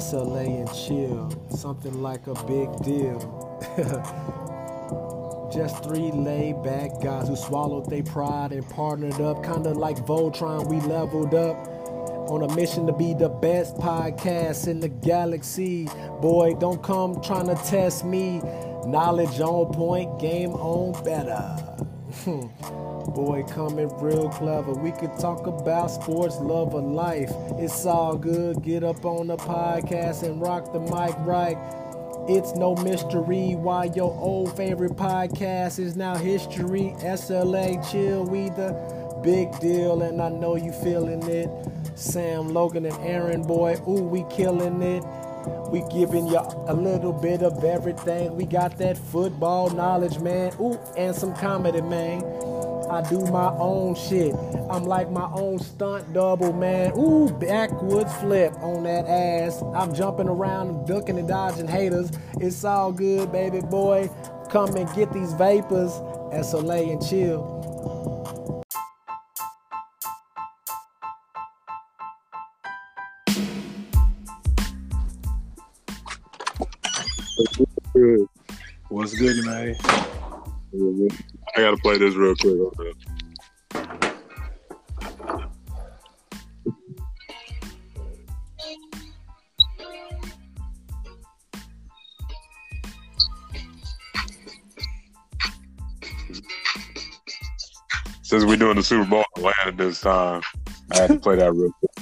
SLA and chill, something like a big deal. Just three laid back guys who swallowed their pride and partnered up, kinda like Voltron, we leveled up. On a mission to be the best podcast in the galaxy. Boy, don't come trying to test me. Knowledge on point, game on better. Boy, coming real clever. We could talk about sports, love of life. It's all good. Get up on the podcast and rock the mic right. It's no mystery why your old favorite podcast is now history. SLA, chill, we the big deal, and I know you feeling it. Sam, Logan, and Aaron, boy, ooh, we killing it. We giving you a little bit of everything. We got that football knowledge, man. Ooh, and some comedy, man. I do my own shit. I'm like my own stunt double, man. Ooh, backwards flip on that ass. I'm jumping around ducking and dodging haters. It's all good, baby boy. Come and get these vapors. SLA and chill. What's good, man? I gotta play this real quick. Since we're doing the Super Bowl in Atlanta this time, I had to play that real quick.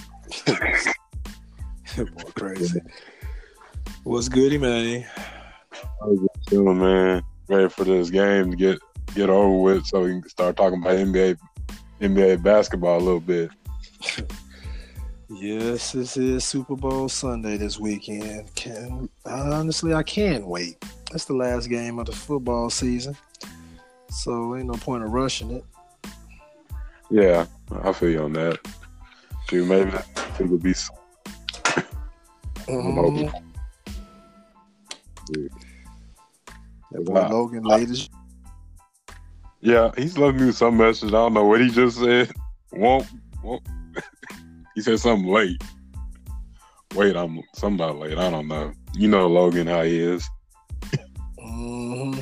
Crazy. What's goody, man? I was just chilling, man. Ready for this game to get get over with, so we can start talking about NBA NBA basketball a little bit. Yes, this is Super Bowl Sunday this weekend. Can honestly, I can wait. That's the last game of the football season, so ain't no point of rushing it. Yeah, I feel you on that. Dude, maybe it would be. Mm-hmm. Boy Logan latest. Yeah, he's left me with some message. I don't know what he just said. Won't, won't. he said something late. Wait, I'm somebody late. I don't know. You know Logan how he is. hmm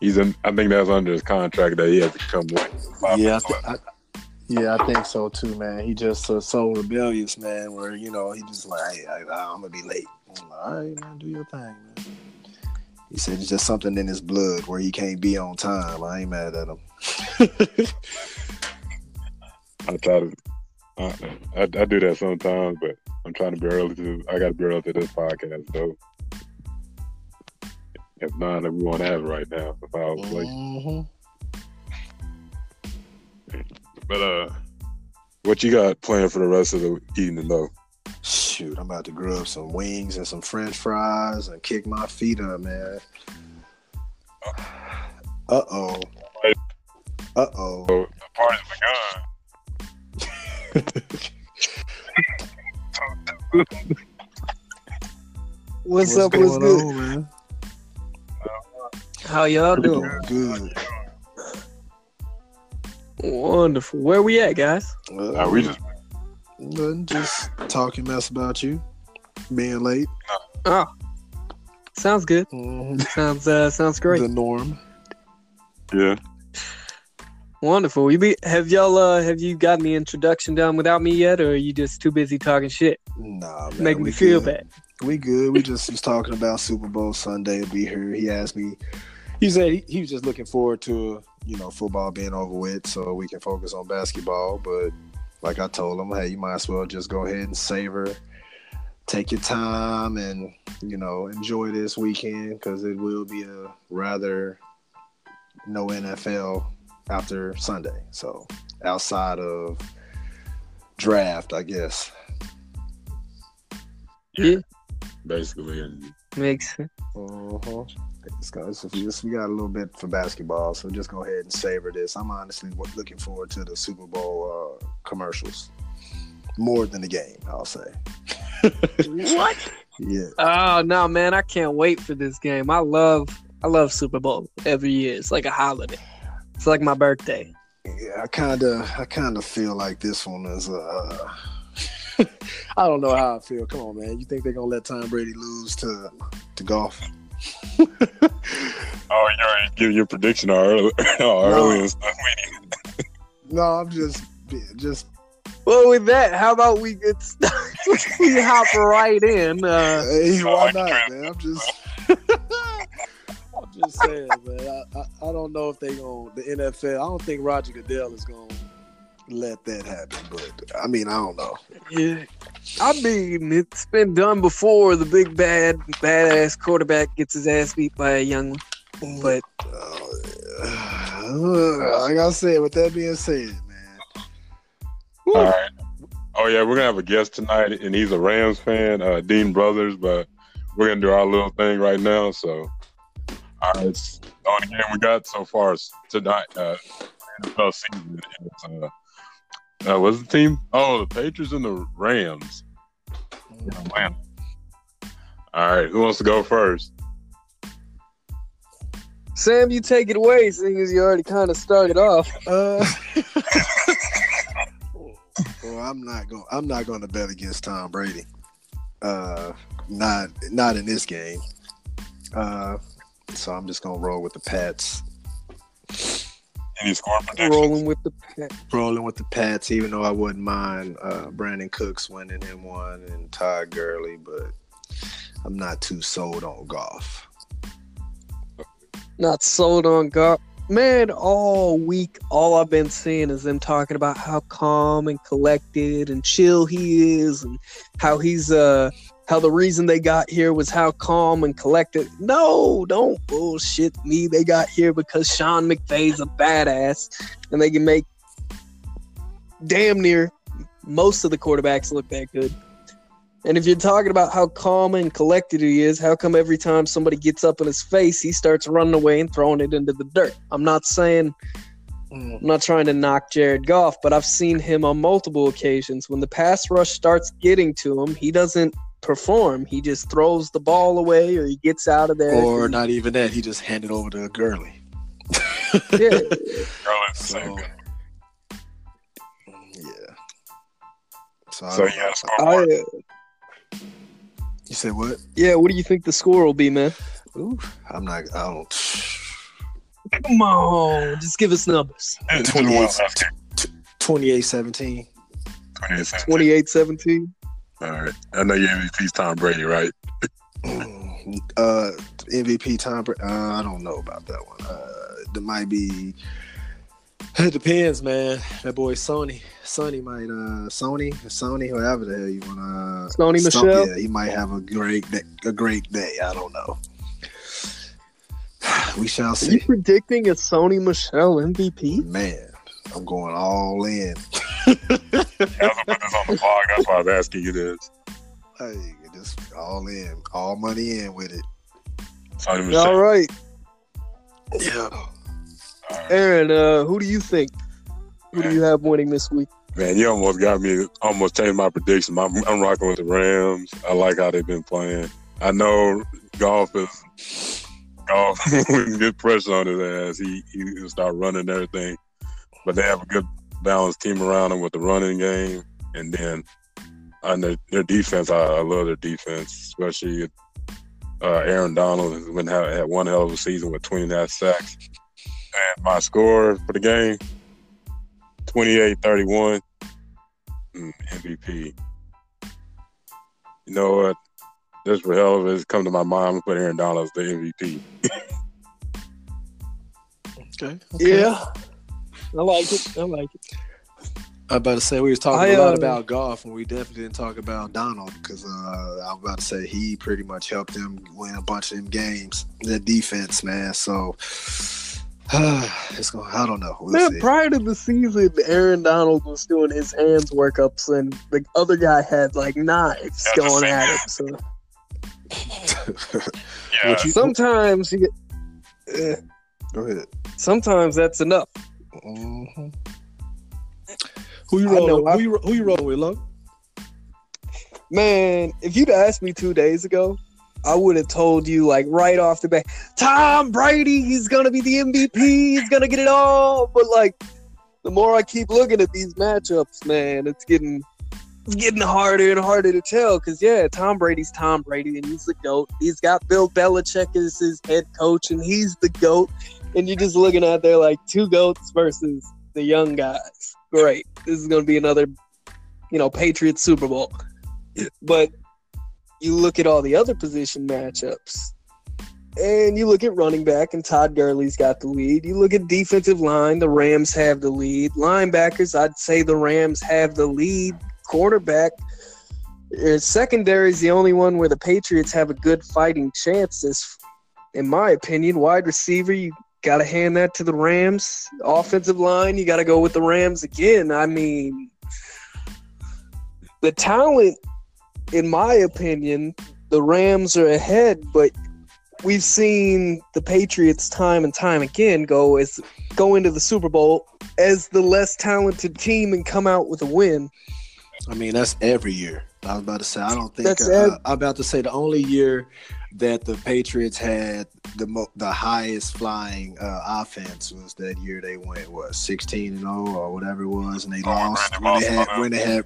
He's in. I think that's under his contract that he has to come late. Yeah, I I, yeah, I think so too, man. He just uh, so rebellious, man. Where you know he just like, hey, I, I'm gonna be late. I'm like, all right, man, do your thing, man. He said it's just something in his blood where he can't be on time. I ain't mad at him. I try to. I, I, I do that sometimes, but I'm trying to be early to. I got to be early to this podcast, though. If not, we want to have it right now. If I was late. Mhm. But uh, what you got planned for the rest of the evening, though? Shoot, I'm about to grill some wings and some French fries and kick my feet up, man. Uh oh. Uh oh. The party's begun. What's, up? What's going good? on, man? How y'all doing? Good. Wonderful. Where we at, guys? Uh, we just Nothing, just talking mess about you being late. Oh, sounds good. Mhm. Sounds uh, sounds great. The norm. yeah. Wonderful. You be have y'all uh have you gotten the introduction done without me yet, or are you just too busy talking shit, Nah, man. making me feel good. bad? We good. We just was talking about Super Bowl Sunday to be here. He asked me. He said he, he was just looking forward to you know football being over with, so we can focus on basketball. But like I told him, hey, you might as well just go ahead and savor, take your time, and you know enjoy this weekend because it will be a rather no NFL after Sunday. So outside of draft, I guess. Yeah, Basically, Makes sense. Uh-huh. It's got, it's, it's- we got a little bit for basketball, so just go ahead and savor this. I'm honestly looking forward to the Super Bowl uh, commercials more than the game. I'll say. what? Yeah. Oh no, man! I can't wait for this game. I love I love Super Bowl every year. It's like a holiday. It's like my birthday. Yeah, I kind of, I kind of feel like this one is, uh, I don't know how I feel. Come on, man. You think they're gonna let Tom Brady lose to to Goff? Oh, you already give your prediction early, early and stuff. No, I'm just just Well, with that, how about we get started? we hop right in. Uh, hey, I why not, man? I'm just I'm just saying, man. I, I, I don't know if they going the NFL. I don't think Roger Goodell is gonna let that happen. But I mean, I don't know. yeah, I mean, it's been done before. The big bad badass quarterback gets his ass beat by a young one. But Uh, like I said, with that being said, man. All right. Oh yeah, we're gonna have a guest tonight, and he's a Rams fan, uh, Dean Brothers. But we're gonna do our little thing right now. So, all right, it's the only game we got so far is tonight. Uh, NFL season. It's, uh, uh, what's the team? Oh, the Patriots and the Rams. in Atlanta. All right, who wants to go first? Sam, you take it away, seeing as you already kind of started off. Uh, well, I'm not going. I'm not going to bet against Tom Brady. Uh, not not in this game. Uh, so I'm just gonna roll with the Pats. Any score predictions? Rolling with the pack. Rolling with the Pats, even though I wouldn't mind uh, Brandin Cooks winning him one and Todd Gurley, but I'm not too sold on Goff. Not sold on Goff. Man, all week, all I've been seeing is them talking about how calm and collected and chill he is, and how he's uh how the reason they got here was how calm and collected. No, don't bullshit me. They got here because Sean McVay's a badass, and they can make damn near most of the quarterbacks look that good. And if you're talking about how calm and collected he is, how come every time somebody gets up in his face, he starts running away and throwing it into the dirt? I'm not saying I'm not trying to knock Jared Goff, but I've seen him on multiple occasions. When the pass rush starts getting to him, he doesn't perform. He just throws the ball away or he gets out of there. Or not even that. He just handed over to Gurley. Yeah. The same. So, yeah. So, So don't you know. a scoreboard. I, uh, you said what? yeah, what do you think the score will be, man? Ooh, I'm not. I don't. Come on, just give us numbers. It's 21 28 17. 28 seconds. 28 17. All right. I know your MVP's Tom Brady, right? Uh, MVP Tom. Bra- Uh, I don't know about that one. Uh, there might be. It depends, man. That boy Sony, Sony might uh Sony, Sony, whoever the hell you wanna. Sony Son- Michel? Yeah, he might have a great day, a great day. I don't know. We shall Are see. you predicting a Sony Michel MVP? Man, I'm going all in. I was gonna put this on the blog. That's why I was asking you this. Hey, just all in, all money in with it. All right. Yeah. All right. Aaron, uh, who do you think? Who do you have winning this week? Man, you almost got me. Almost changed my prediction. I'm, I'm rocking with the Rams. I like how they've been playing. I know Goff is Goff. we can get pressure on his ass. He he will start running and everything. But they have a good balanced team around them with the running game, and then on their, their defense. I, I love their defense, especially uh, Aaron Donald has been had, had one hell of a season with 20 and a half sacks. And my score for the game 28 31. Mm, MVP. You know what? Just for hell of it, it's come to my mind. I'm gonna put Aaron Donald as the MVP. Okay. Yeah. I like it. I like it. I'm about to say we was talking I, a lot uh, about Goff, and we definitely didn't talk about Donald because uh, I'm about to say he pretty much helped them win a bunch of them games. The defense, man. So it's going. I don't know. We'll Man, see. prior to the season, Aaron Donald was doing his hands workups, and the other guy had like knives That's the going at guy. him. So Yeah, you- sometimes, you get, eh, Go ahead. sometimes that's enough. Mhm. Who you rolling? I- Who you, who you rolling with, love? Man, if you'd asked me two days ago, I would have told you like right off the bat, Tom Brady, he's gonna be the MVP, he's gonna get it all. But like, the more I keep looking at these matchups, man, it's getting it's getting harder and harder to tell because yeah, Tom Brady's Tom Brady and he's the goat. He's got Bill Belichick as his head coach and he's the goat. And you're just looking at there like two goats versus the young guys. Great, this is gonna be another, you know, Patriots Super Bowl. But you look at all the other position matchups. And you look at running back, and Todd Gurley's got the lead. You look at defensive line, the Rams have the lead. Linebackers, I'd say the Rams have the lead. Quarterback, uh, secondary is the only one where the Patriots have a good fighting chance. This, in my opinion, wide receiver, you got to hand that to the Rams. Offensive line, you got to go with the Rams again. I mean, the talent, in my opinion, the Rams are ahead, but we've seen the Patriots time and time again go as go into the Super Bowl as the less talented team and come out with a win. I mean, that's every year. I was about to say, I don't think. Uh, ev- I'm about to say the only year that the Patriots had the mo- the highest flying uh, offense was that year they went what 16 and 0 or whatever it was, and they Oh, lost Randy when Moss they had when they had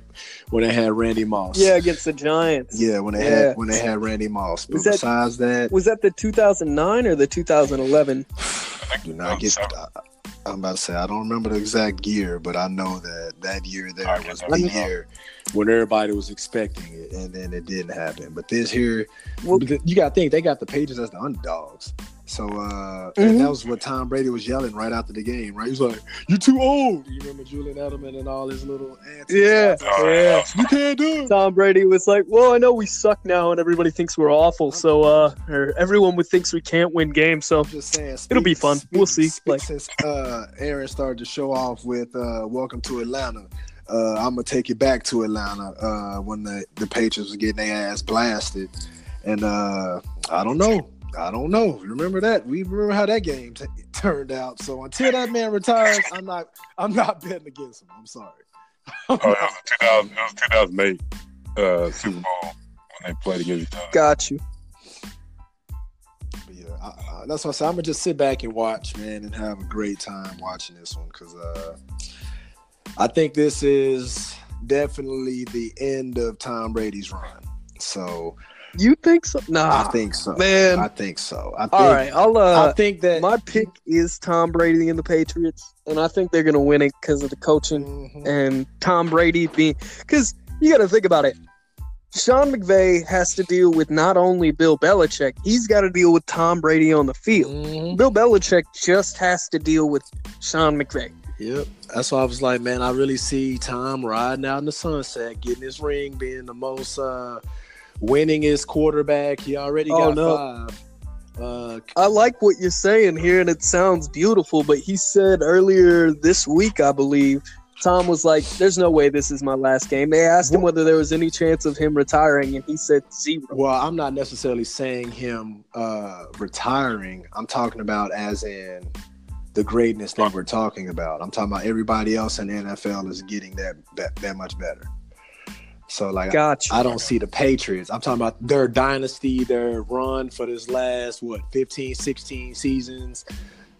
when they had Randy Moss. Yeah, against the Giants. yeah, when they Yeah. had when they had Randy Moss. But Was that- besides that, Was that the 2009 or the 2011? do not get. I, I'm about to say I don't remember the exact year, but I know that that year there I was that. the year when everybody was expecting it, and then it didn't happen. But this year, Well- you got to think they got the Patriots as the underdogs. So uh, Mhm. and that was what Tom Brady was yelling right after the game. Right, he was like, "You're too old." You remember Julian Edelman and all his little antics. Yeah, Oh, yeah. You can't do it. Tom Brady was like, "Well, I know we suck now, and everybody thinks we're awful. So, uh, or everyone would thinks we can't win games. So, I'm just saying. It'll be fun. We'll see. speak- Like- since uh, Aaron started to show off with uh, "Welcome to Atlanta," uh, I'm gonna take you back to Atlanta uh, when the the Patriots were getting their ass blasted, and uh, I don't know. I don't know. Remember that? We remember how that game t- turned out. So until that man retires, I'm not. I'm not betting against him. I'm sorry. Oh, that was 2000. It was 2008 uh, Super Bowl when they played against each other. got you. But yeah, I, I, that's what I said I'm gonna just sit back and watch, man, and have a great time watching this one because uh, I think this is definitely the end of Tom Brady's run. So You think so? Nah, I think so. man. I think so. I think. All right, I'll. Uh, I think that my pick is Tom Brady and the Patriots, and I think they're gonna win it because of the coaching Mhm. and Tom Brady being. Because you got to think about it. Sean McVay has to deal with not only Bill Belichick, he's got to deal with Tom Brady on the field. Mhm. Bill Belichick just has to deal with Sean McVay. Yep. That's why I was like, man, I really see Tom riding out in the sunset, getting his ring, being the most uh winningest quarterback. He already Oh, got no. five. Uh I like what you're saying here, and it sounds beautiful. But he said earlier this week, I believe, Tom was like, "There's no way this is my last game." They asked him whether there was any chance of him retiring, and he said zero. Well, I'm not necessarily saying him uh, retiring. I'm talking about as in the greatness that we're talking about. I'm talking about everybody else in the NFL is getting that that, that much better. So like Gotcha. I don't see the Patriots. I'm talking about their dynasty, their run for this last what 15, 16 seasons.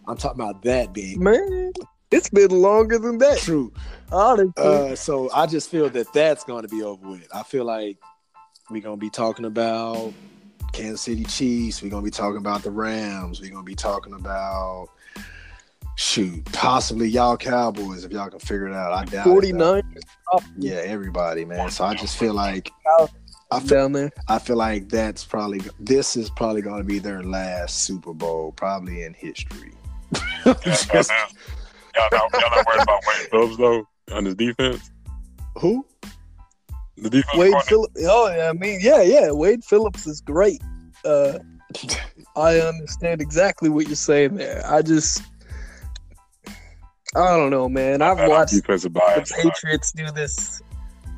I'm talking about that being Man, it's been longer than that. true. Honestly, Uh, so I just feel that that's going to be over with. I feel like we're going to be talking about Kansas City Chiefs. We're going to be talking about the Rams. We're going to be talking about shoot, possibly y'all Cowboys if y'all can figure it out. I doubt it, 49 Yeah, everybody, man. So I just feel like I feel, down there. I feel like that's probably this is probably going to be their last Super Bowl, probably in history. Yeah, Just- y'all, not, y'all not worried about Wade Phillips though on his defense. who? The defense Wade Phillips. Oh, yeah, I mean, yeah, yeah. Wade Phillips is great. Uh, I understand exactly what you're saying there. I just, I don't know, man. I've that watched defensive the bias. Patriots do this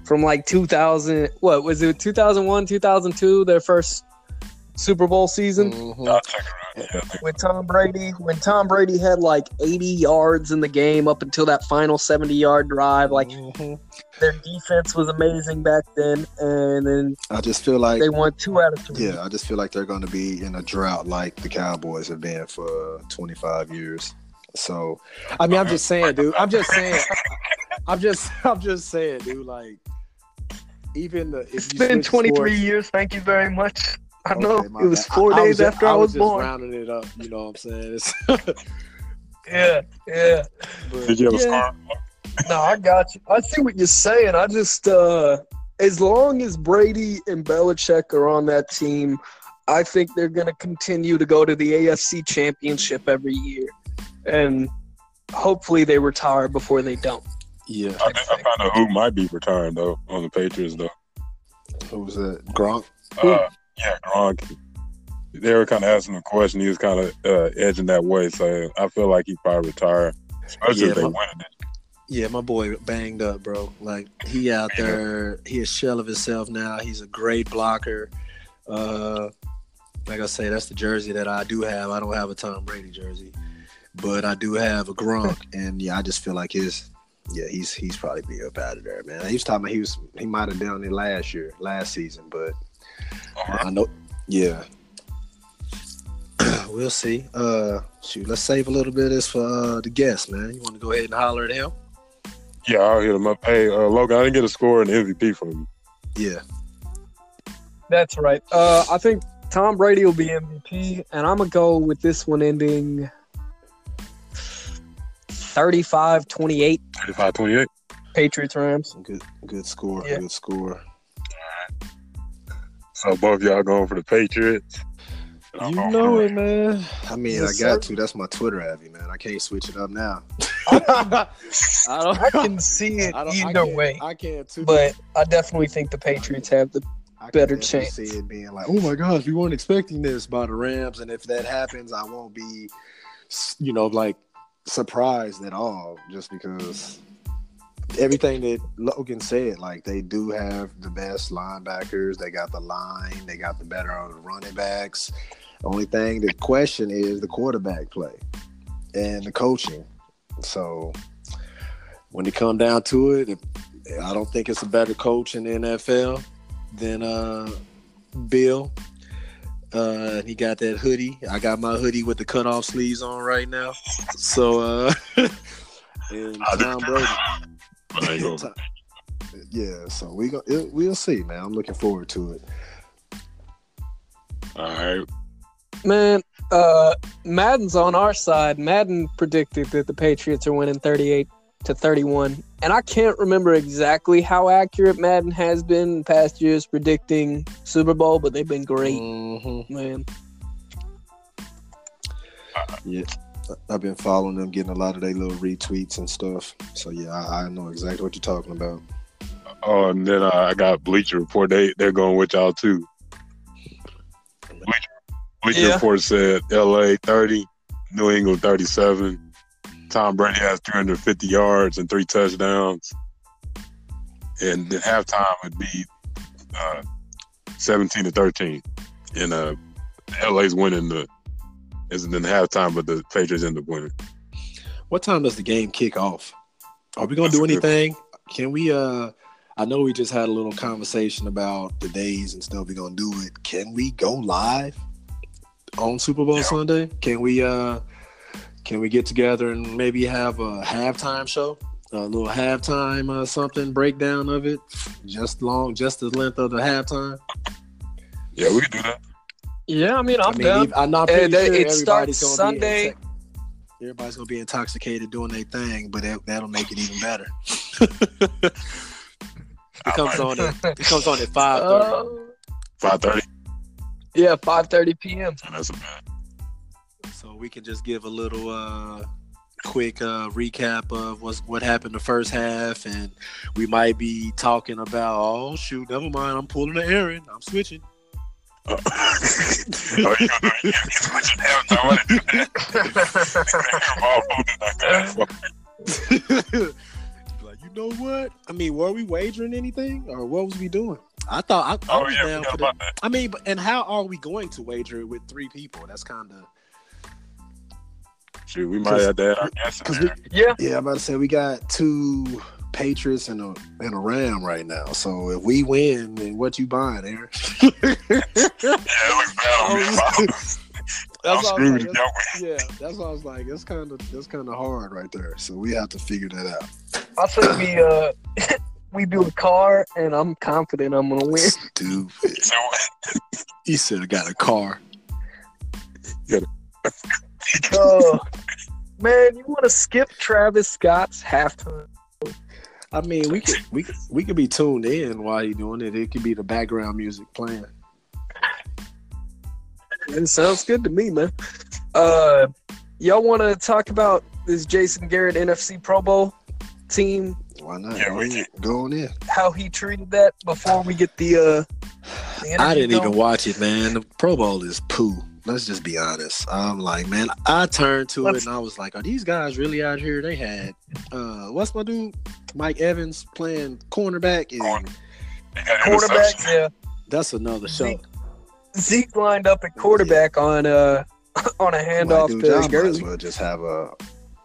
from like 2000. What was it? 2001, 2002, their first Super Bowl season Mhm. I'll check it out. Yeah, with Tom Brady. When Tom Brady had like 80 yards in the game up until that final 70 yard drive, like Mhm. their defense was amazing back then, and then I just feel like they won two out of three. Yeah, I just feel like they're going to be in a drought like the Cowboys have been for 25 years. So, I mean, I'm just saying, dude. I'm just saying. I'm just, I'm just saying, dude. Like, even the, if It's you been 23 sports- years. Thank you very much. I know Okay, my it was four I- I days ju- after I was, just born. rounding it up. You know what I'm saying? Yeah, yeah. but, Did you have a Yeah. scar? No, I got you. I see what you're saying. I just, uh, as long as Brady and Belichick are on that team, I think they're going to continue to go to the AFC Championship every year, and hopefully they retire before they don't. yeah. I, think I found out who might be retiring though on the Patriots though. Who was that? Gronk. Uh, yeah, Gronk. They were kind of asking him a question. He was kind of uh, edging that way, so I feel like he probably retire, especially Yeah, if they my- win it. Yeah, my boy banged up, bro. Like he out there, he a shell of himself now. He's a great blocker. Uh, like I say, that's the jersey that I do have. I don't have a Tom Brady jersey, but I do have a Gronk, and yeah, I just feel like his. Yeah, he's he's probably be up out of there, man. He was talking about he was he might have done it last year, last season, but I know. Yeah, we'll see. Uh, shoot, let's save a little bit of this for uh, the guest, man. You want to go ahead and holler at him? Yeah, I'll hit him up. Hey, uh, Logan, I didn't get a score and MVP from you. Yeah. That's right. Uh, I think Tom Brady will be MVP, and I'm going to go with this one ending 35 28 35 28. Patriots Rams. Good, good score. Yeah. Good score. So both y'all going for the Patriots. You know it, man. I mean, Yes, I got sir. to. That's my Twitter avi, man. I can't switch it up now. I don't. I can see it I don't- I either can't- way, I can't too. but I definitely think the Patriots have the I can better definitely chance. See it being like, oh my gosh, we weren't expecting this by the Rams, and if that happens, I won't be, you know, like surprised at all, just because everything that Logan said, like they do have the best linebackers, they got the line, they got the better running backs. Only thing the question is the quarterback play and the coaching. So when it come down to it, if, I don't think it's a better coach in the NFL than uh, Bill. Uh, he got that hoodie. I got my hoodie with the cutoff sleeves on right now. So, uh, and Tom Brady. I yeah, so we go. It, we'll see, man. I'm looking forward to it. All right. Man, uh, Madden's on our side. Madden predicted that the Patriots are winning 38 to 31. And I can't remember exactly how accurate Madden has been in past years predicting Super Bowl, but they've been great, Mhm. man. Yeah, I've been following them, getting a lot of their little retweets and stuff. So yeah, I, I know exactly what you're talking about. Oh, and then uh, I got Bleacher Report. They they're going with y'all too. Bleacher, Bleacher Yeah. Report said L.A. 30, New England 37. Tom Brady has 350 yards and three touchdowns. And then halftime would be uh, 17 to 13. And uh, LA's winning the isn't in halftime, but the Patriots end up winning. What time does the game kick off? Are we gonna do That's a good- anything? Can we? uh I know we just had a little conversation about the days and stuff. We're gonna do it. Can we go live on Super Bowl Yeah. Sunday? Can we? uh Can we get together and maybe have a halftime show? A little halftime uh, something breakdown of it, just long, just the length of the halftime. Yeah, we can do that. Yeah, I mean, I'm I mean, down. I'm not pretty they- sure it everybody's starts Sunday. Be everybody's gonna be intoxicated doing their thing, but that, that'll make it even better. it comes on. At, it comes on at five thirty. Uh, 5:30. yeah, 5:30 p.m. That's a bad. So we can just give a little uh, quick uh, recap of what's what happened the first half, and we might be talking about. Oh shoot, never mind. I'm pulling the Aaron. I'm switching. oh, you gonna do? You can switch it halftime. Ball holding like that. like you know what? I mean, were we wagering anything, or what was we doing? I thought I, I Oh was yeah, down for that. that. I mean, but and how are we going to wager it with three people? That's kind of Shoot, we might have that. our guess in because we. Yeah, yeah. I'm about to say we got two Patriots and a and a Ram right now. So if we win, then what you buying, Aaron? Yeah, it looks bad. I'm That's why I was screwed like, if y'all yeah, that's why I was like, it's kind of that's kind of hard right there. So we have to figure that out. I think we uh we do a car, and I'm confident I'm gonna win. Stupid. he said I got a car. Oh, man, you want to skip Travis Scott's halftime? I mean, we could we could, we could be tuned in while he doing it. It could be the background music playing. It sounds good to me, man. Uh, y'all want to talk about this Jason Garrett NFC Pro Bowl team? Why not? Yeah, we on, can. go on in. How he treated that before we get the uh. The I didn't even watch it, man. The Pro Bowl is poo. Let's just be honest. I'm like, man, I turned to Let's- it and I was like, are these guys really out here? They had uh what's my dude? Mike Evans playing cornerback and Corner. They had yeah. that's another show. Zeke, Zeke lined up at quarterback on uh on a Like, handoff dude, to y'all might as well just have a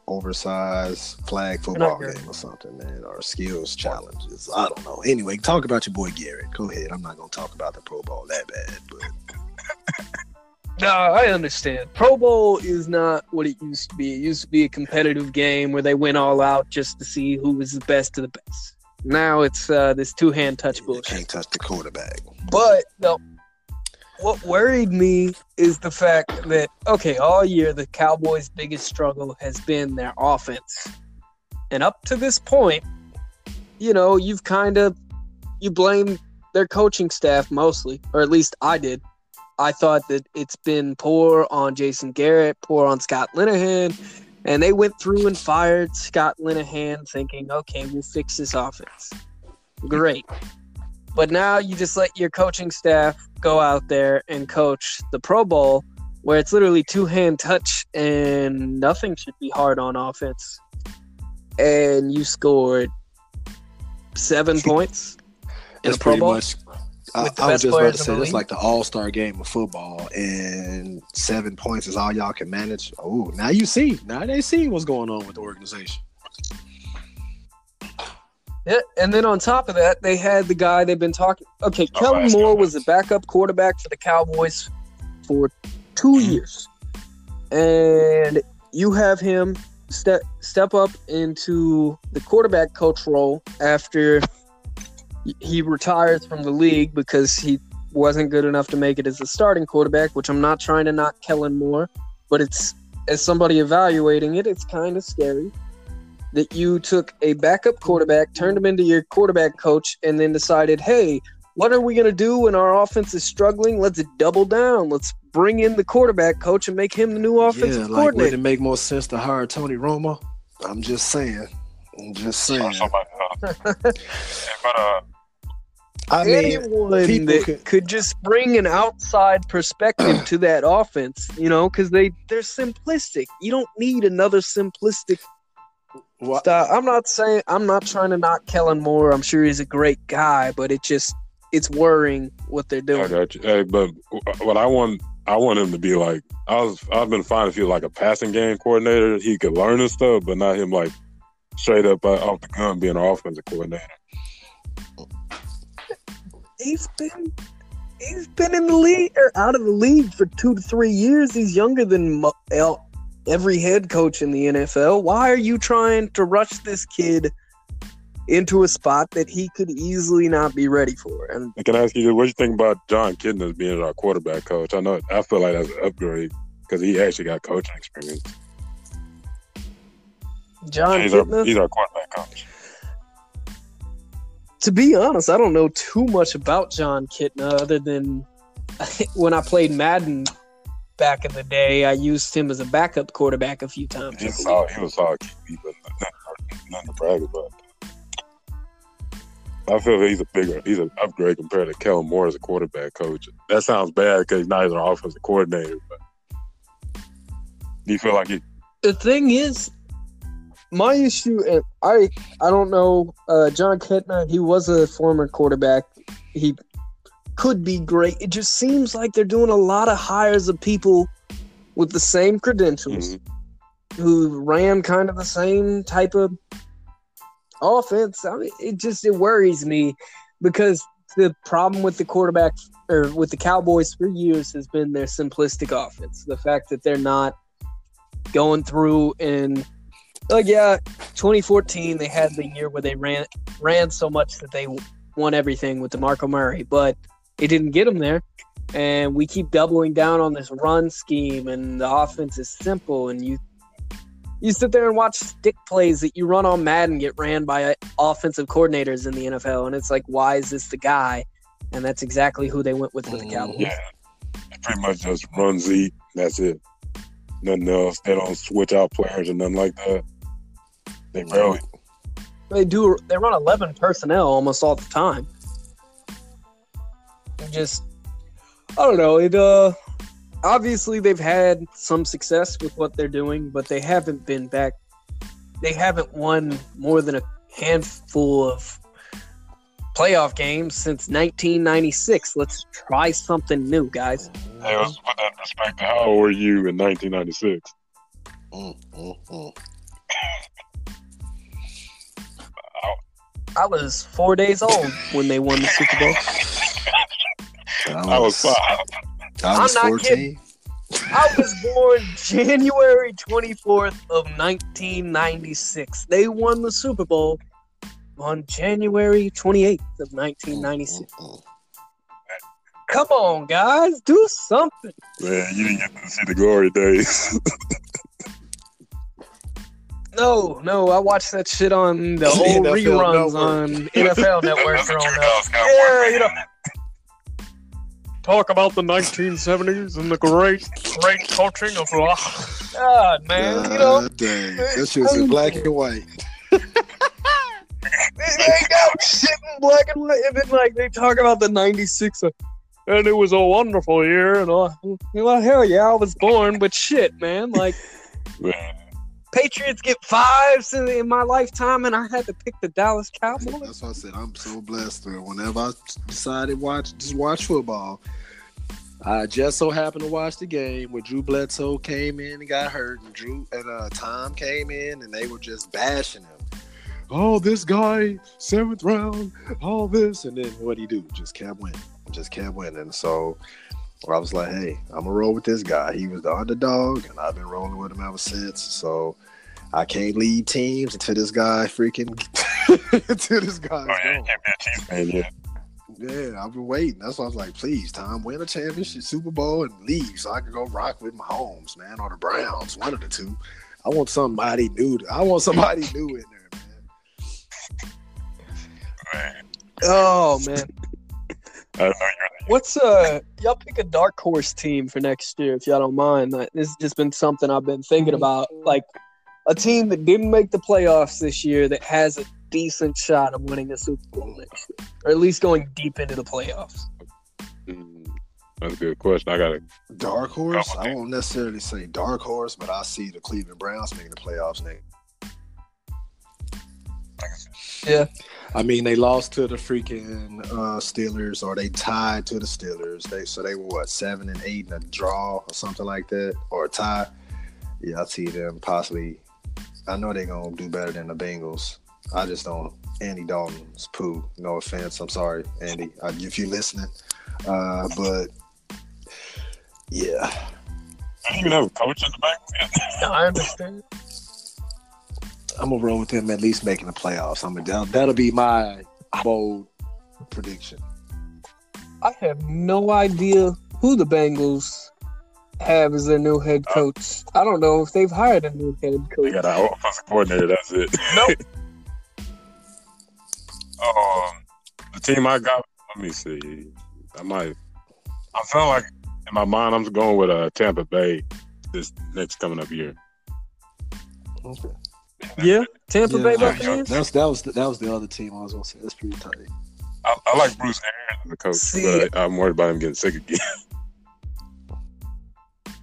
oversized flag football game or something, man, or skills challenges. I don't know. Anyway, talk about your boy Garrett. Go ahead. I'm not gonna talk about the Pro Bowl that bad, but No, I understand. Pro Bowl is not what it used to be. It used to be a competitive game where they went all out just to see who was the best of the best. Now it's uh, this two hand touch you bullshit. can't touch the quarterback. But no, what worried me is the fact that okay, all year the Cowboys' biggest struggle has been their offense, and up to this point, you know, you've kind of you blame their coaching staff mostly, or at least I did. I thought that it's been poor on Jason Garrett, poor on Scott Linehan, and they went through and fired Scott Linehan, thinking, okay, we'll fix this offense. Great. But now you just let your coaching staff go out there and coach the Pro Bowl, where it's literally two hand touch and nothing should be hard on offense. And you scored seven points in That's pretty Bowl. much. I, With the I was best just about to say it's like the All Star game of football, and seven points is all y'all can manage. Oh, now you see, now they see what's going on with the organization. Yeah, and then on top of that, they had the guy they've been talking. Okay, Oh, Kellen last Moore was the backup quarterback for the Cowboys for two Mm-hmm. years, and you have him step step up into the quarterback coach role after he retires from the league because he wasn't good enough to make it as a starting quarterback. Which I'm not trying to knock Kellen Moore, but it's as somebody evaluating it, it's kind of scary that you took a backup quarterback, turned him into your quarterback coach, and then decided, hey, what are we going to do when our offense is struggling? Let's double down. Let's bring in the quarterback coach and make him the new offensive yeah, like would coordinator. it make more sense to hire Tony Romo? I'm just saying. I'm just saying. Or somebody else. Yeah, but uh, I mean, Anyone people that could- could just bring an outside perspective to that offense, you know, because they they're simplistic. You don't need another simplistic wha- style. I'm not saying I'm not trying to knock Kellen Moore. I'm sure he's a great guy, but it just it's worrying what they're doing. I doing. got you. Hey, but what I want, I want him to be like. I was, I've been fine if he was like a passing game coordinator. He could learn and stuff, but not him like straight up uh, off the gun being an offensive coordinator. he's been he's been in the league or out of the league for two to three years. He's younger than every head coach in the NFL. Why are you trying to rush this kid into a spot that he could easily not be ready for? And I can ask you, what do you think about Jon Kitna being our quarterback coach? I know, I feel like that's an upgrade because he actually got coaching experience. John he's, our, Kitna, he's our quarterback coach. to be honest, I don't know too much about Jon Kitna other than when I played Madden back in the day. I used him as a backup quarterback a few times. He's solid. He was solid QB, but nothing, nothing to brag about. I feel he's a bigger, he's an upgrade compared to Kellen Moore as a quarterback coach. That sounds bad because he's not even an offensive coordinator. But do you feel like he? the thing is, my issue, and I I don't know, uh, Jon Kitna, he was a former quarterback. He could be great. It just seems like they're doing a lot of hires of people with the same credentials Mhm. who ran kind of the same type of offense. I mean, it just it worries me because the problem with the quarterback or with the Cowboys for years has been their simplistic offense. The fact that they're not going through and Like yeah, 2014 they had the year where they ran ran so much that they won everything with DeMarco Murray, but it didn't get them there. And we keep doubling down on this run scheme, and the offense is simple. And you you sit there and watch stick plays that you run on Madden get ran by offensive coordinators in the NFL, and it's like, why is this the guy? And that's exactly who they went with for the Mm, Cowboys. Yeah, pretty much just run Zeke. That's it. Nothing else. They don't switch out players or nothing like that. They barely. They do. They run eleven personnel almost all the time. It just, I don't know. It uh, obviously they've had some success with what they're doing, but they haven't been back. They haven't won more than a handful of playoff games since 1996. Let's try something new, guys. Hey, let's put that in perspective. How old were you in 1996? Mm, mm, mm. I was four days old when they won the Super Bowl. I was five. I was I'm not 14. I was born January 24th of 1996. They won the Super Bowl on January 28th of 1996. Mm, mm, Come on, guys, do something. Man, you didn't get to see the glory days. No, no, I watched that shit on the old NFL reruns Network. on NFL Network growing up. Yeah, you know. Talk about the 1970s and the great, great coaching of God, man. You know, dang. That shit was in black and white. They ain't got shit in black and white. And then, like, they talk about the 96. uh, And it was a wonderful year. And all. Well, hell yeah, I was born, but shit, man. Like, Man, Patriots get fives in, in my lifetime, and I had to pick the Dallas Cowboys. That's why I said I'm so blessed. That whenever I decided watch, just watch football, I just so happened to watch the game where Drew Bledsoe came in and got hurt, and Drew and uh, Tom came in, and they were just bashing him. Oh, this guy, seventh round, all this, and then what he do? Just kept winning, just kept winning. So I was like, hey, I'm gonna roll with this guy. He was the underdog, and I've been rolling with him ever since. So I can't leave teams until this guy freaking until this guy. Oh, yeah, you gone. can't be a Chiefs fan yet. Yeah, I've been waiting. That's why I was like, please, Tom, win a championship, Super Bowl, and leave so I can go rock with Mahomes, man, or the Browns, one of the two. I want somebody new. I want somebody new in there, man. Man, Oh, man. I know you're What's uh y'all pick a dark horse team for next year if y'all don't mind. Like, This has just been something I've been thinking about. Like a team that didn't make the playoffs this year that has a decent shot of winning a Super Bowl next year. Or at least going deep into the playoffs. Mm, That's a good question. I got a Dark horse? I okay. won't necessarily say dark horse, but I see the Cleveland Browns making the playoffs next. I mean, they lost to the freaking uh, Steelers, or they tied to the Steelers. They so they were what seven and eight in a draw or something like that, or a tie. Yeah, I see them possibly. I know they're gonna do better than the Bengals. I just don't. Andy Dalton's poo. No offense. I'm sorry, Andy, if you're listening. Uh, but yeah, Did he even have a coach in the back? I understand. I'm gonna roll with them at least making the playoffs. I'm gonna that'll, that'll be my bold prediction. I have no idea who the Bengals have as their new head coach. I don't know if they've hired a new head They coach. got an offensive coordinator. That's it. Nope. um, the team I got. Let me see. I might. I feel like in my mind I'm going with uh, Tampa Bay this next coming up year. Okay. Yeah, Tampa Yeah, Bay that- Buccaneers. That's that was the, that was the other team I was gonna say. That's pretty tight. I, I like Bruce Arians as a coach, See- but I'm worried about him getting sick again.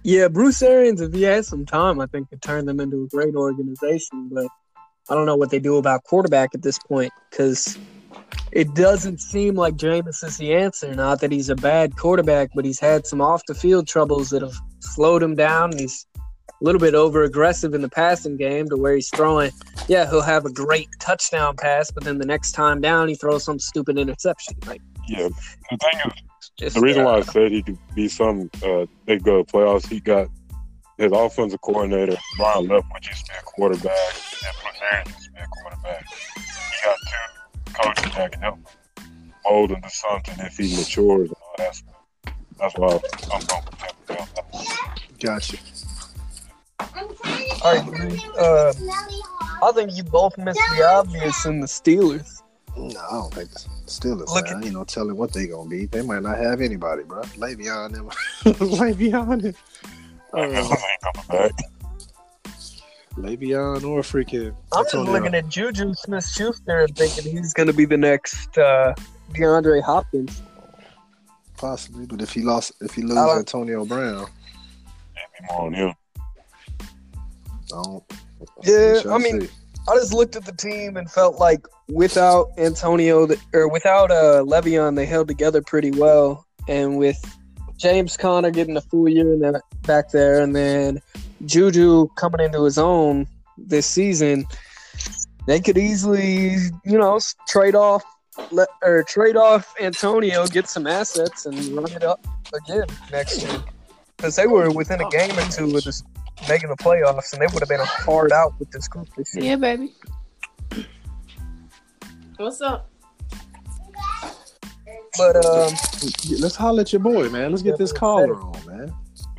Yeah, Bruce Arians, if he has some time, I think could turn them into a great organization. But I don't know what they do about quarterback at this point because it doesn't seem like Jameis is the answer. Not that he's a bad quarterback, but he's had some off the field troubles that have slowed him down. He's a little bit over aggressive in the passing game to where he's throwing. Yeah, he'll have a great touchdown pass, but then the next time down, he throws some stupid interception. Like yeah, the thing is, just the reason uh, why I said he could be some, uh, they go to playoffs. He got his offensive coordinator, Byron Leftwich, used to be a quarterback, and Bruce Arians used to be a quarterback. He got two coaches that can help him mold into something if he matures and all that stuff. That's why I'm going with Tampa Bay. Gotcha. All right, uh, I think you both missed the obvious in the Steelers. No, I don't think the Steelers. Look man. Ain't no telling what they gonna be. They might not have anybody, bro. Le'Veon them. Le'Veon. This Uh, ain't coming back. Le'Veon or freaking. I'm just looking at Juju Smith Schuster and thinking he's going to be the next uh, DeAndre Hopkins. Possibly, but if he lost, if he lose I like- Antonio Brown, Be more on him. I don't. Yeah, I mean, see. I just looked at the team and felt like without Antonio or without uh, Le'Veon, they held together pretty well. And with James Conner getting a full year in that back there, and then Juju coming into his own this season, they could easily, you know, trade off let, or trade off Antonio, get some assets, and run it up again next year. Because they were within a game or two of this making the playoffs, and they would have been a hard out with this group this year. Yeah, baby. What's up? But um, let's holler at your boy, man. Let's get this caller on, man.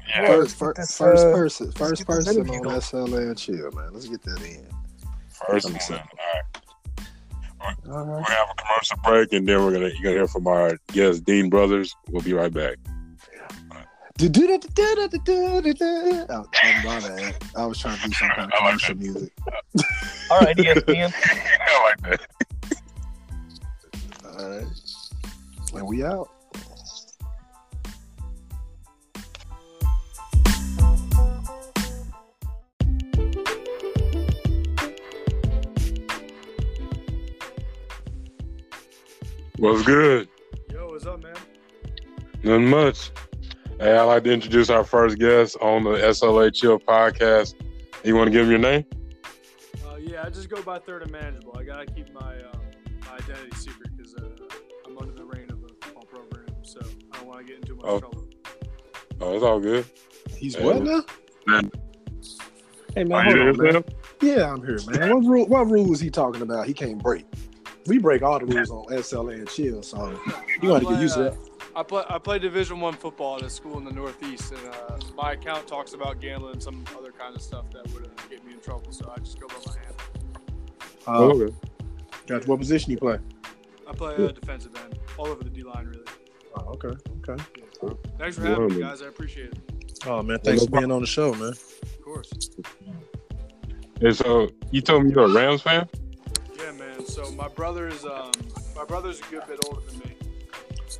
Yeah. First, first, this, first uh, person, first person on going. SLA and chill, man. Let's get that in. First Let me one. see. All right. All We're gonna have a commercial break, and then we're gonna you're gonna hear from our guest Dean Brothers. We'll be right back. Oh, my bad. I was trying to do some kind of I like commercial music. all right, ESPN. I like that. All right. And we out. What's good? Yo, what's up, man? Nothing much. Hey, I'd like to introduce our first guest on the SLA Chill podcast. You want to give him your name? Uh, yeah, I just go by third and manageable. I gotta keep my um, my identity secret because uh, I'm under the reign of the football program, so I don't want to get into much Oh. trouble. Oh, it's all good. He's Hey, what now? man. Hey Are man, you hold on, man. Sam? Yeah, I'm here, man. What rule? What rule is he talking about? He can't break. We break all the rules on SLA and chill, so you got to I get used to play, that. I play I play Division One football at a school in the Northeast, and uh, my account talks about gambling and some other kind of stuff that would uh, get me in trouble. So I just go by my hand. Uh, okay. got what position you play? I play uh, defensive end, all over the D line, really. Oh, okay, okay. Yeah. Thanks for having me, guys. I appreciate it. Oh man, thanks for being on the show, man. Of course. And so you told me you're a Rams fan? Yeah, man. So my brother's um, my brother's a good bit older than me,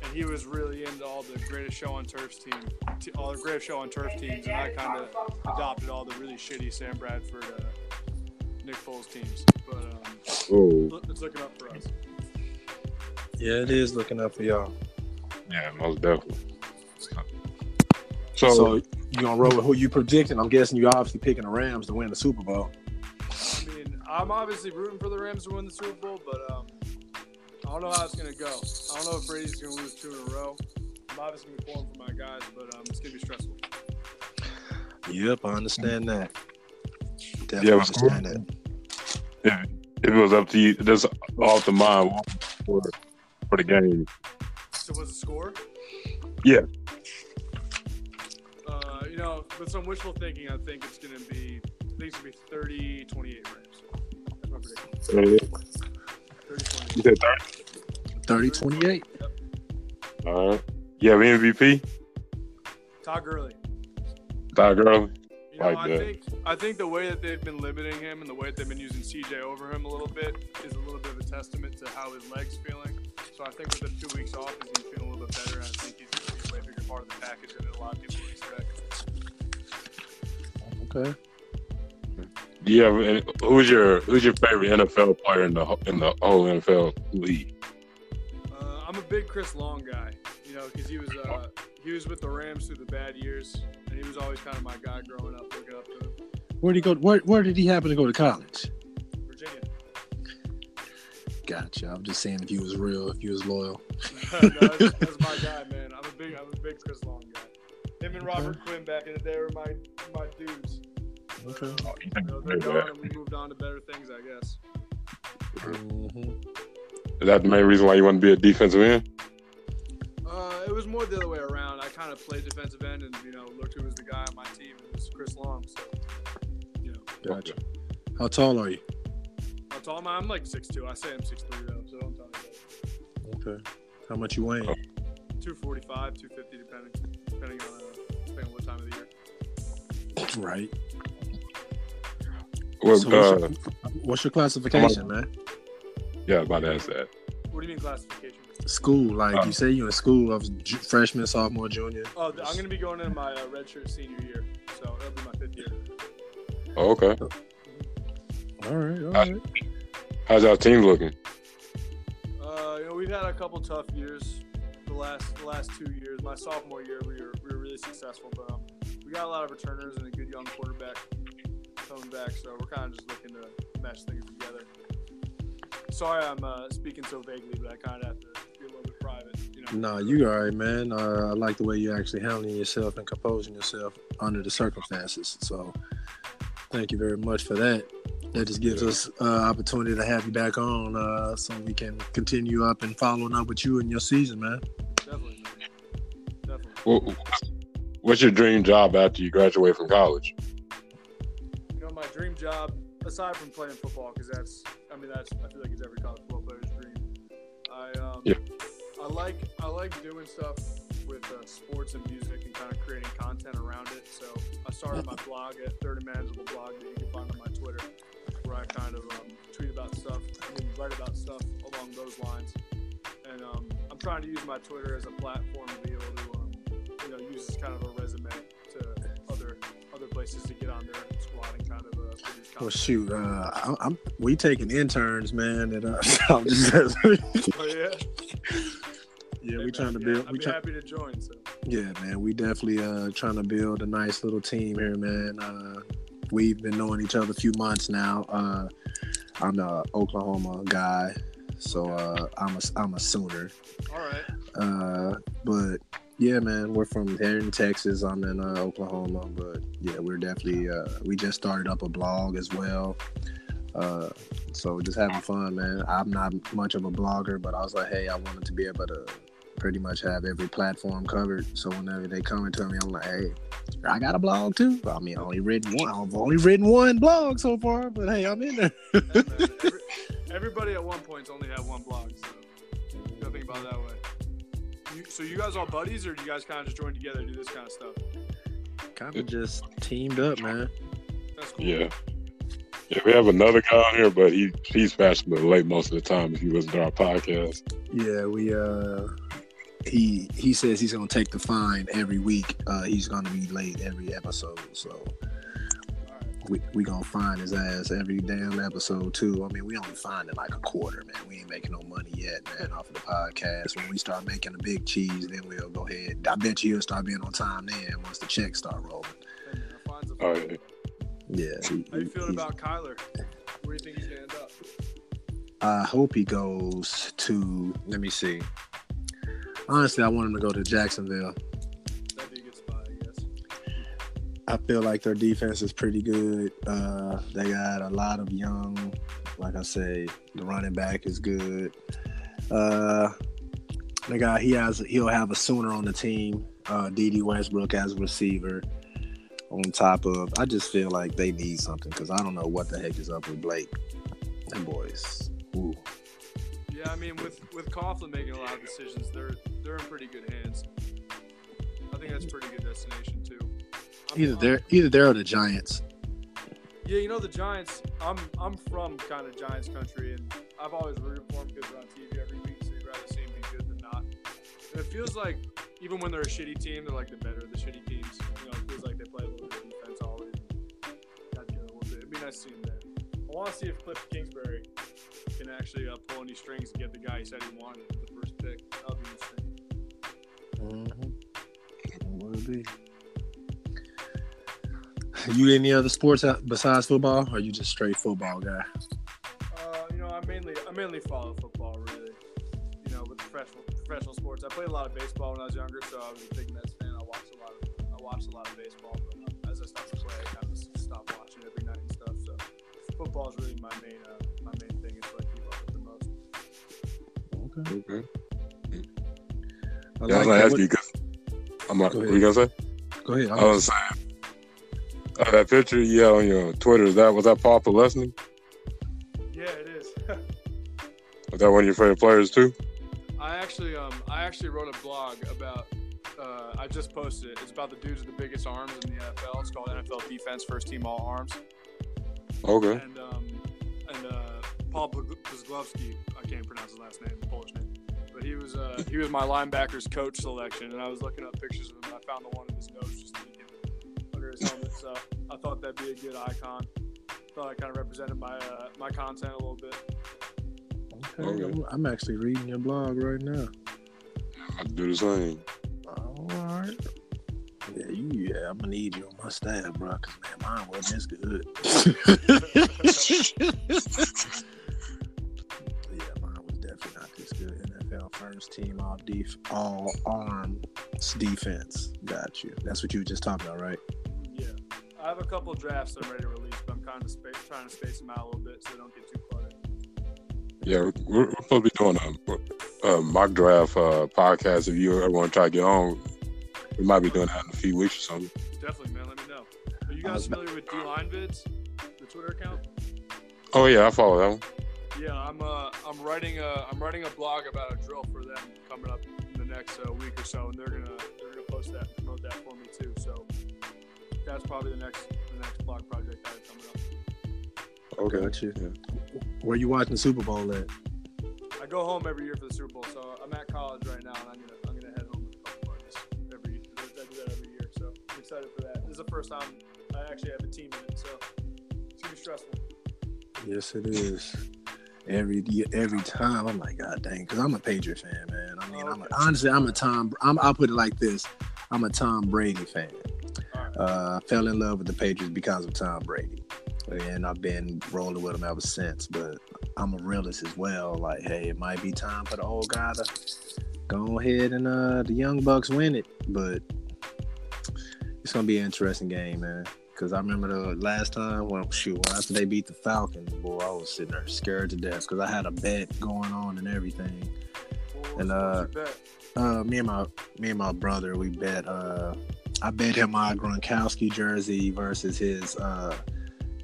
and he was really into all the greatest show on turfs team, t- all the greatest show on turf teams, and I kind of adopted all the really shitty Sam Bradford, uh, Nick Foles teams. But um, Oh, it's looking up for us. Yeah, it is looking up for y'all. yeah, most definitely. So, So you gonna roll with who you predicting? I'm guessing you're obviously picking the Rams to win the Super Bowl. I mean, I'm obviously rooting for the Rams to win the Super Bowl, but um, I don't know how it's gonna go. I don't know if Brady's gonna lose two in a row. I'm obviously gonna be pulling for my guys, but um, it's gonna be stressful. Yep, I understand that. Yeah, Definitely it was cool. understand that. if, if it was up to you, that's off the mind for, for the game. So what's the score? Yeah. Uh, you know, with some wishful thinking, I think it's going to be, I think it's going to be 30 28 Rams. That's my prediction. Uh, 30 You said 30 30? 28. All right. You have MVP? Todd Gurley. Todd Gurley? You know, Like I that. think I think the way that they've been limiting him and the way that they've been using CJ over him a little bit is a little bit of a testament to how his legs feeling. So I think with the two weeks off, he's feeling a little bit better. And I think he's going to be a way bigger part of the package than a lot of people expect. Okay. Do you have any, who's your who's your favorite NFL player in the in the whole NFL league? Big Chris Long guy, you know, because he was uh, he was with the Rams through the bad years, and he was always kind of my guy growing up, looking up to him. Where did he go? Where, where did he happen to go to college? Virginia. Gotcha. I'm just saying if he was real, if he was loyal. no, that's, that's my guy, man. I'm a big I'm a big Chris Long guy. Him and Robert Quinn back in the day were my my dudes. Okay. You think they're gone, and we moved on to better things, I guess. hmm Is that the main reason why you want to be a defensive end? Uh, it was more the other way around. I kind of played defensive end, and you know, looked who was the guy on my team. It was Chris Long. So, you know, Gotcha. How tall are you? how tall am I? I'm like 6'2". I say I'm 6'3", though, so I'm tall. Okay. How much you weighing? 245, 250, depending depending on uh, depending on what time of the year. Right. Well, So what's, uh, your, what's your classification, man? Yeah, I was about to ask that. What do you mean classification? School, like Uh, you say, you're in school of ju- freshman, sophomore, junior. Oh, I'm gonna be going in my uh, redshirt senior year, so it'll be my fifth year. Oh, okay. All right, all right. How's y'all team looking? Uh, you know, we've had a couple tough years. The last the last two years, my sophomore year, we were we were really successful, but um, we got a lot of returners and a good young quarterback coming back. So we're kind of just looking to mesh things together. Sorry, I'm uh, speaking so vaguely, but I kind of have to be a little bit private. You know. Nah, you all right, man. Uh, I like the way you're actually handling yourself and composing yourself under the circumstances. So, thank you very much for that. That just gives us uh, opportunity to have you back on, uh, so we can continue up and following up with you and your season, man. Definitely, man. Definitely. What- What's your dream job after you graduate from college? You know, my dream job, aside from playing football, because that's, I mean, that's, I feel like it's every college football player's dream. I, um, Yeah. I like, I like doing stuff with uh, sports and music and kind of creating content around it. So I started my blog at 30 Manageable blog that you can find on my Twitter, where I kind of um, tweet about stuff, I mean, write about stuff along those lines. And um, I'm trying to use my Twitter as a platform to be able to, um, you know, use as kind of a resume other other places to get on their squad and kind of uh. Well, shoot, uh, I, I'm we taking interns, man. Uh, Oh yeah. yeah, Hey, we trying to yeah, build. I'd We be try, happy to join. So Yeah, man, we definitely uh trying to build a nice little team here, man. Uh we've been knowing each other a few months now. Uh I'm the Oklahoma guy, so uh I'm a I'm a Sooner. all right. Uh but yeah, man, we're from here in Texas. I'm in uh, Oklahoma, but yeah, we're definitely uh we just started up a blog as well. Uh so just having fun, man. I'm not much of a blogger, but I was like, hey, I wanted to be able to pretty much have every platform covered. So whenever they come to me, I'm like, hey, I got a blog too. I mean, I only written one. I've only written one blog so far, but hey, I'm in there. Everybody at one point's only had one blog, so think about that way. You, so you guys all buddies, or do you guys kind of just join together to do this kind of stuff? kind of just teamed up, man. That's cool. Yeah. Yeah, we have another guy on here, but he he's fashionably late most of the time if you listen to our podcast. Yeah, we uh he he says he's gonna take the fine every week. Uh he's gonna be late every episode, so All right. We we gonna find his ass every damn episode too. I mean, we only finding like a quarter, man. We ain't making no money yet, man, off of the podcast. When we start making the big cheese, then we'll go ahead. I bet you he'll start being on time then once the checks start rolling. Hey, man, Alfonso, Oh, yeah. Yeah. he- How you feeling about Kyler? Where do you think he's gonna end up? I hope he goes to. Let me see. Honestly, I want him to go to Jacksonville. I feel like their defense is pretty good. Uh, they got a lot of young, like I say, the running back is good. Uh, they got he has he'll have a sooner on the team. Uh, Dede Westbrook as receiver. On top of, I just feel like they need something because I don't know what the heck is up with Blake. and boys. Ooh. Yeah, I mean, with with Coughlin making a lot of decisions, they're they're in pretty good hands. I think that's pretty good destination too. I'm- Either I'm- they're either they're or the Giants. Yeah, you know the Giants. I'm I'm from kind of Giants country, and I've always rooted for them because they're on TV every week. So you'd rather see them be good than not. And it feels like even when they're a shitty team, they're like the better of the shitty teams. You know, it feels like they play a little bit of defense always. Got to a little bit. It'd be nice to see him there. I want to see if Cliff Kingsbury can actually uh, pull any strings and get the guy he said he wanted at the first pick. That would be interesting. Mm-hmm. Would be. You any other sports besides football, or you just straight football guy? Uh, you know, I mainly I mainly follow football really. You know, with professional professional sports. I played a lot of baseball when I was younger, so I was a big Mets fan. I watched a lot of I I watched a lot of baseball, but as I started to play, I kind of stopped watching every night and stuff. So football is really my main uh, my main thing. It's what I keep up with the most. Okay. Okay. I Yeah, I was like gonna that. ask What- you because I'm like, Go what ahead. you gonna say? Go ahead. I was saying uh, that picture you had on your Twitter. Is that was that Paul Posluszny? Yeah, it is. Was that one of your favorite players too? I actually um I actually wrote a blog about uh, I just posted it. It's about the dudes with the biggest arms in the NFL. It's called NFL Defense First Team All Arms. Okay. And um and uh, Paul Puzglowski, I can't pronounce his last name, Polish name, but he was uh, he was my linebackers coach selection, and I was looking up pictures of him. and I found the one of his nose just leaking under his helmet, so I thought that'd be a good icon. Thought I kind of represented my uh, my content a little bit. Okay, Okay. I'm, I'm actually reading your blog right now. I do the same. All right. Yeah, you. Yeah, I'm gonna need you on my staff, bro. Cause man, mine wasn't as good. yeah, mine was definitely not this good. NFL first team all def all arms defense. Got you. That's what you were just talking about, right? I have a couple drafts that I'm ready to release, but I'm kind of trying to space them out a little bit so they don't get too cluttered. Yeah, we're, we're supposed to be doing a, a mock draft uh, podcast. If you ever want to try to get on, we might be doing that in a few weeks or something. Definitely, man. Let me know. Are you guys familiar with D Line Vids, the Twitter account? Oh yeah, I follow that one. Yeah, I'm uh I'm writing a I'm writing a blog about a drill for them coming up in the next uh, week or so, and they're gonna they're gonna post that and promote that for me too. So that's probably the next the next blog project I have coming up. Okay. Got you. Yeah. Where you watching the Super Bowl at? I go home every year for the Super Bowl, so I'm at college right now, and I'm gonna I'm gonna head home with a couple buddies every I do that every year. So I'm excited for that. This is the first time I actually have a team in it, so it's gonna be stressful. Yes, it is. Every every time, I'm like, God dang, because I'm a Patriot fan, man. I mean, oh, I'm a, honestly, I'm a Tom. I'm, I'll put it like this: I'm a Tom Brady fan. Uh, I fell in love with the Patriots because of Tom Brady, and I've been rolling with him ever since. But I'm a realist as well. Like, hey, it might be time for the old guy to go ahead and uh, the young Bucks win it. But it's gonna be an interesting game, man. Because I remember the last time, well, shoot, after they beat the Falcons, boy, I was sitting there scared to death because I had a bet going on and everything. And, uh. Uh, me and my me and my brother, we bet. Uh, I bet him my Gronkowski jersey versus his uh,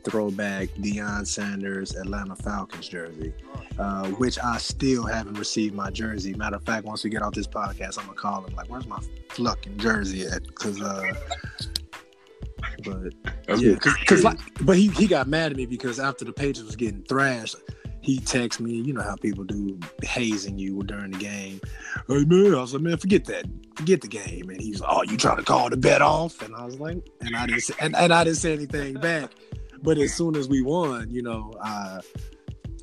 throwback Deion Sanders Atlanta Falcons jersey, uh, which I still haven't received my jersey. Matter of fact, once we get off this podcast, I'm gonna call him like, "Where's my fucking jersey at?" Because uh, but yeah, because like, but he he got mad at me because after the Patriots was getting thrashed, he texts me. You know how people do hazing you during the game. Hey man, I was like, man, forget that, forget the game. And he's like, oh, you trying to call the bet off? And I was like, and I didn't say, and, and I didn't say anything back. But as soon as we won, you know, I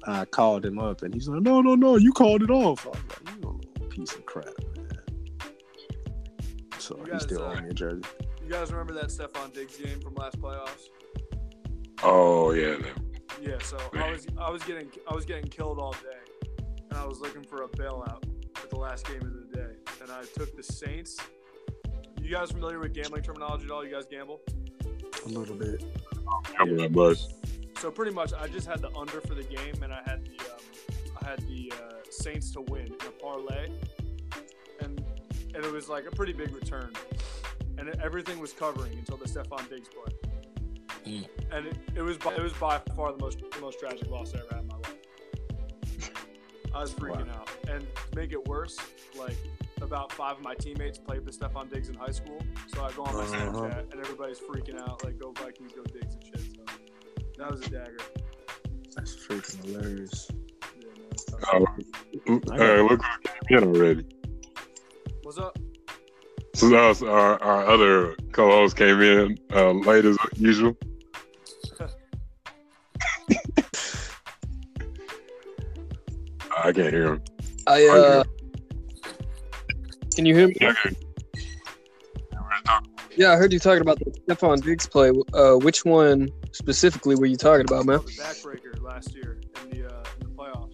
I called him up, and he's like, no, no, no, you called it off. I was like, you a little piece of crap, man. So You he still uh, on your jersey. You guys remember that Stefon Diggs game from last playoffs? Oh yeah. that- Yeah, so I was I was getting I was getting killed all day, and I was looking for a bailout at the last game of the day, and I took the Saints. You guys familiar with gambling terminology at all? You guys gamble? A little bit. Cover that bus. So pretty much, I just had the under for the game, and I had the um, I had the uh, Saints to win in a parlay, and and it was like a pretty big return, and everything was covering until the Stefon Diggs play, Mm. and it, it was by, it was by far the most the most tragic loss I ever had in my life. I was freaking out, and to make it worse, like about five of my teammates played with Stefon Diggs in high school, so I go on my Uh-huh. Snapchat, and everybody's freaking out, like go Vikings, go Diggs and shit. So that was a dagger. That's freaking hilarious. Yeah, man, it's tough. Oh, hey, look who came in already. What's up? So us, our, our other co-host came in uh, late as usual. I can't hear him. I uh, can you hear me? Yeah, I Yeah, I heard you talking about the Stefon Diggs play. Uh, which one specifically were you talking about, man? The backbreaker last year in the uh, in the playoffs.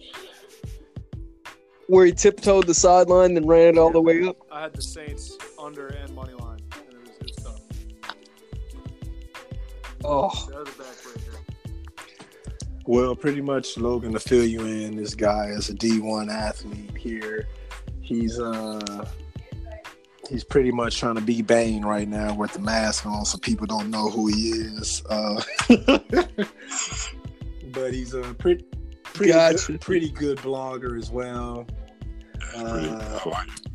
Where he tiptoed the sideline and ran it all the way up. I had the Saints under and money line, and it was, it was tough. Oh, Well, pretty much, Logan, to fill you in, this guy is a D1 athlete here. He's uh he's pretty much trying to be Bane right now with the mask on, so people don't know who he is. Uh, but he's a pretty pretty Gotcha. good, pretty good blogger as well. Uh, I like it.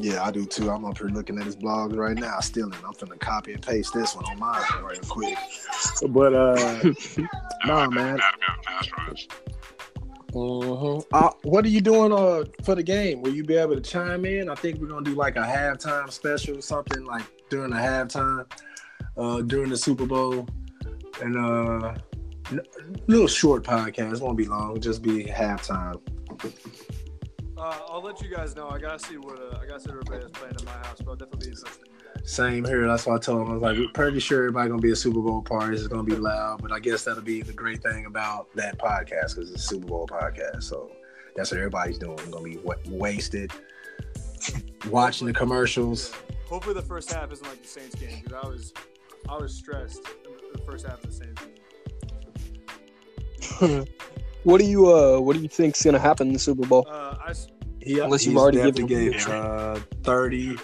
Yeah, I do too. I'm up here looking at his blog right now. stealing. I'm finna copy and paste this one on mine right quick. But uh, nah, man. That'd be a pass rush. Uh-huh. Uh, what are you doing uh for the game? Will you be able to chime in? I think we're gonna do like a halftime special, or something like during the halftime, uh, during the Super Bowl, and uh, n- little short podcast. It won't be long. It'll just be halftime. Uh, I'll let you guys know. I gotta see what uh, I gotta see what everybody is playing in my house, but I'll definitely be listening. Same here. That's why I told him I was like, we're pretty sure everybody gonna be a Super Bowl party. It's gonna be loud, but I guess that'll be the great thing about that podcast because it's a Super Bowl podcast. So that's what everybody's doing. We're gonna be wa- wasted watching the commercials. Hopefully, the first half isn't like the Saints game because I was I was stressed the first half of the Saints game. what do you uh what do you think's gonna happen in the Super Bowl? Uh, I s- He, Unless you've already definitely given gave uh, 30,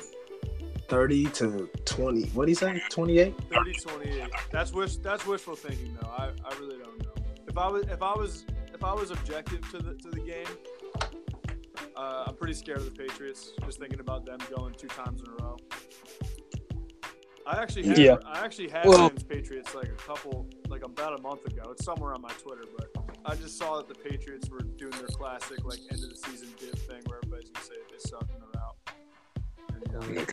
30 to 20. What do you say? 28? 30 28. That's wish that's wishful thinking though. I, I really don't know. If I was if I was if I was objective to the to the game, uh, I'm pretty scared of the Patriots. Just thinking about them going two times in a row. I actually had Yeah. I actually had Well- Rams Patriots like a couple like about a month ago. It's somewhere on my Twitter, but I just saw that the Patriots were doing their classic like end of the season dip thing where everybody's gonna say they suck and they're out. And,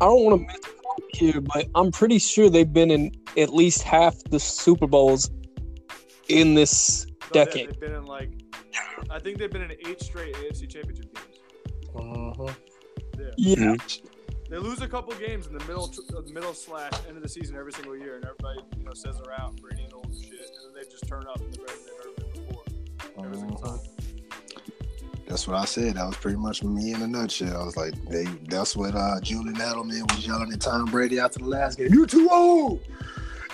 I don't want to miss the point here, but I'm pretty sure they've been in at least half the Super Bowls in this no, decade. They've been in like I think they've been in eight straight AFC Championship games. Uh-huh. Yeah. They lose a couple games in the middle, uh, middle slash end of the season every single year, and everybody you know says they're out. Brady's old as shit, and then they just turn up and they're better than they've ever been before. Every single Uh-huh. time. That's what I said. That was pretty much me in a nutshell. I was like, they, that's what uh, Julian Edelman was yelling at Tom Brady after the last game. You're too old.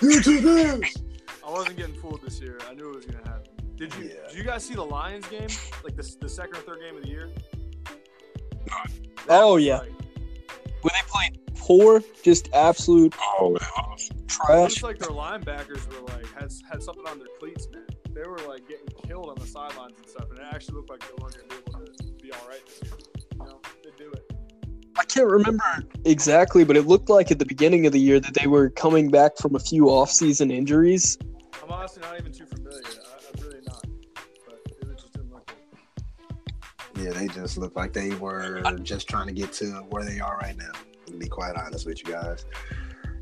You're too this. I wasn't getting fooled this year. I knew it was gonna happen. Did you? Yeah. Did you guys see the Lions game? Like the, the second or third game of the year? That Oh, yeah. like- Where they played poor, just absolute Oh. It trash. looks like their linebackers were like had had something on their cleats, man. They were like getting killed on the sidelines and stuff, and it actually looked like they weren't gonna be able to be all right this year. You know, they do it. I can't remember exactly, but it looked like at the beginning of the year that they were coming back from a few off-season injuries. I'm honestly not even too familiar. I, I'm really not, but it just didn't look good. Yeah, they just looked like they were just trying to get to where they are right now. To be quite honest with you guys.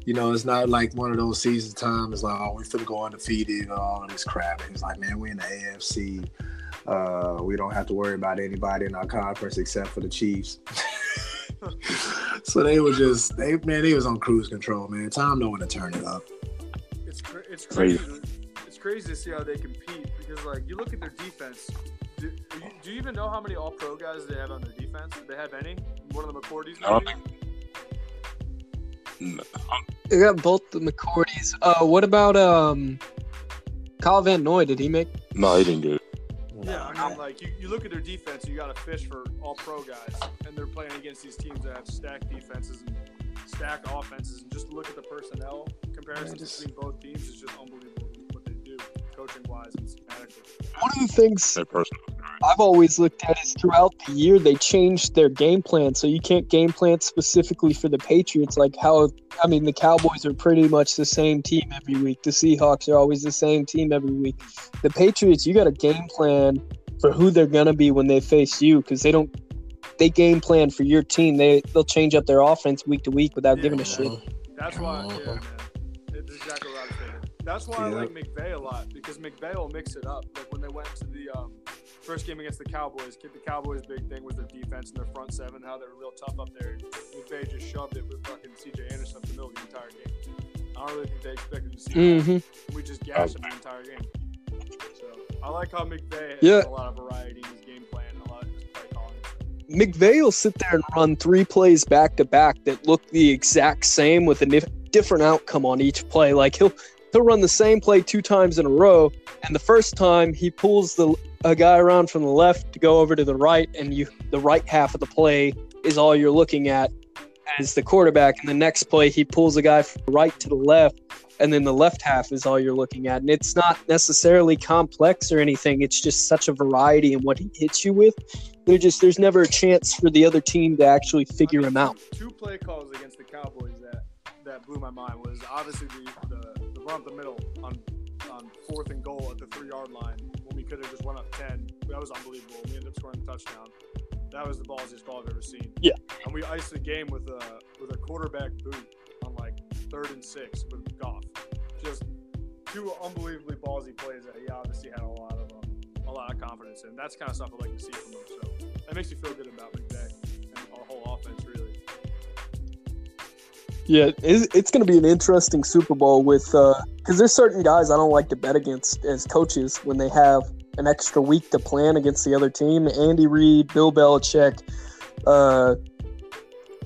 You know, it's not like one of those season times like, oh, we're finna go undefeated or all of this crap. It was like, man, we're in the AFC. Uh, we don't have to worry about anybody in our conference except for the Chiefs. so they were just they man, they was on cruise control, man. Tom know when to turn it up. It's cra- it's Crazy. crazy. It's crazy to see how they compete because like you look at their defense. Do, do, you, do you even know how many All Pro guys they have on their defense? Do they have any? One of the McCourties? I don't maybe? No, They got both the McCourties. Uh, what about um, Kyle Van Noy? Did he make? no, he didn't do it. Yeah, I mean, like you, you look at their defense, you got to fish for all pro guys, and they're playing against these teams that have stacked defenses and stacked offenses, and just look at the personnel comparison just- between both teams is just unbelievable what they do, coaching wise and schematically. One of the things I've always looked at is throughout the year they changed their game plan, so you can't game plan specifically for the Patriots. Like how I mean, the Cowboys are pretty much the same team every week. The Seahawks are always the same team every week. The Patriots, you got a game plan for who they're gonna be when they face you, because they don't. They game plan for your team. They they'll change up their offense week to week without giving a shit. That's why, yeah, man. It's exactly what I was thinking. That's why I like McVay a lot because McVay will mix it up. Like when they went to the um, first game against the Cowboys, the Cowboys' big thing was their defense and their front seven, how they were real tough up there. McVay just shoved it with fucking CJ Anderson up the middle of the entire game. I don't really think they expected to see that. Mm-hmm. We just gashed them the entire game. So I like how McVay has Yeah. a lot of variety in his game plan and a lot of his play calling. McVay will sit there and run three plays back to back that look the exact same with a different outcome on each play. Like he'll he'll run the same play two times in a row, and the first time he pulls the a guy around from the left to go over to the right, and you the right half of the play is all you're looking at as the quarterback, and the next play he pulls a guy from the right to the left, and then the left half is all you're looking at, and it's not necessarily complex or anything. It's just such a variety in what he hits you with. There just there's never a chance for the other team to actually figure I mean, him out. Two play calls against the Cowboys that that blew my mind was obviously the the, the run up the middle on on fourth and goal at the three yard line when we could have just went up ten. That was unbelievable. We ended up scoring a touchdown. That was the ballsiest call I've ever seen. Yeah. And we iced the game with a with a quarterback boot on like third and six with Goff. Just two unbelievably ballsy plays that he obviously had a lot of um, a lot of confidence in. That's kind of stuff I like to see from him. So that makes you feel good about McVay and our whole offense really. Yeah, it's, it's going to be an interesting Super Bowl with because there's certain guys I don't like to bet against as coaches when they have an extra week to plan against the other team. Andy Reid, Bill Belichick, uh,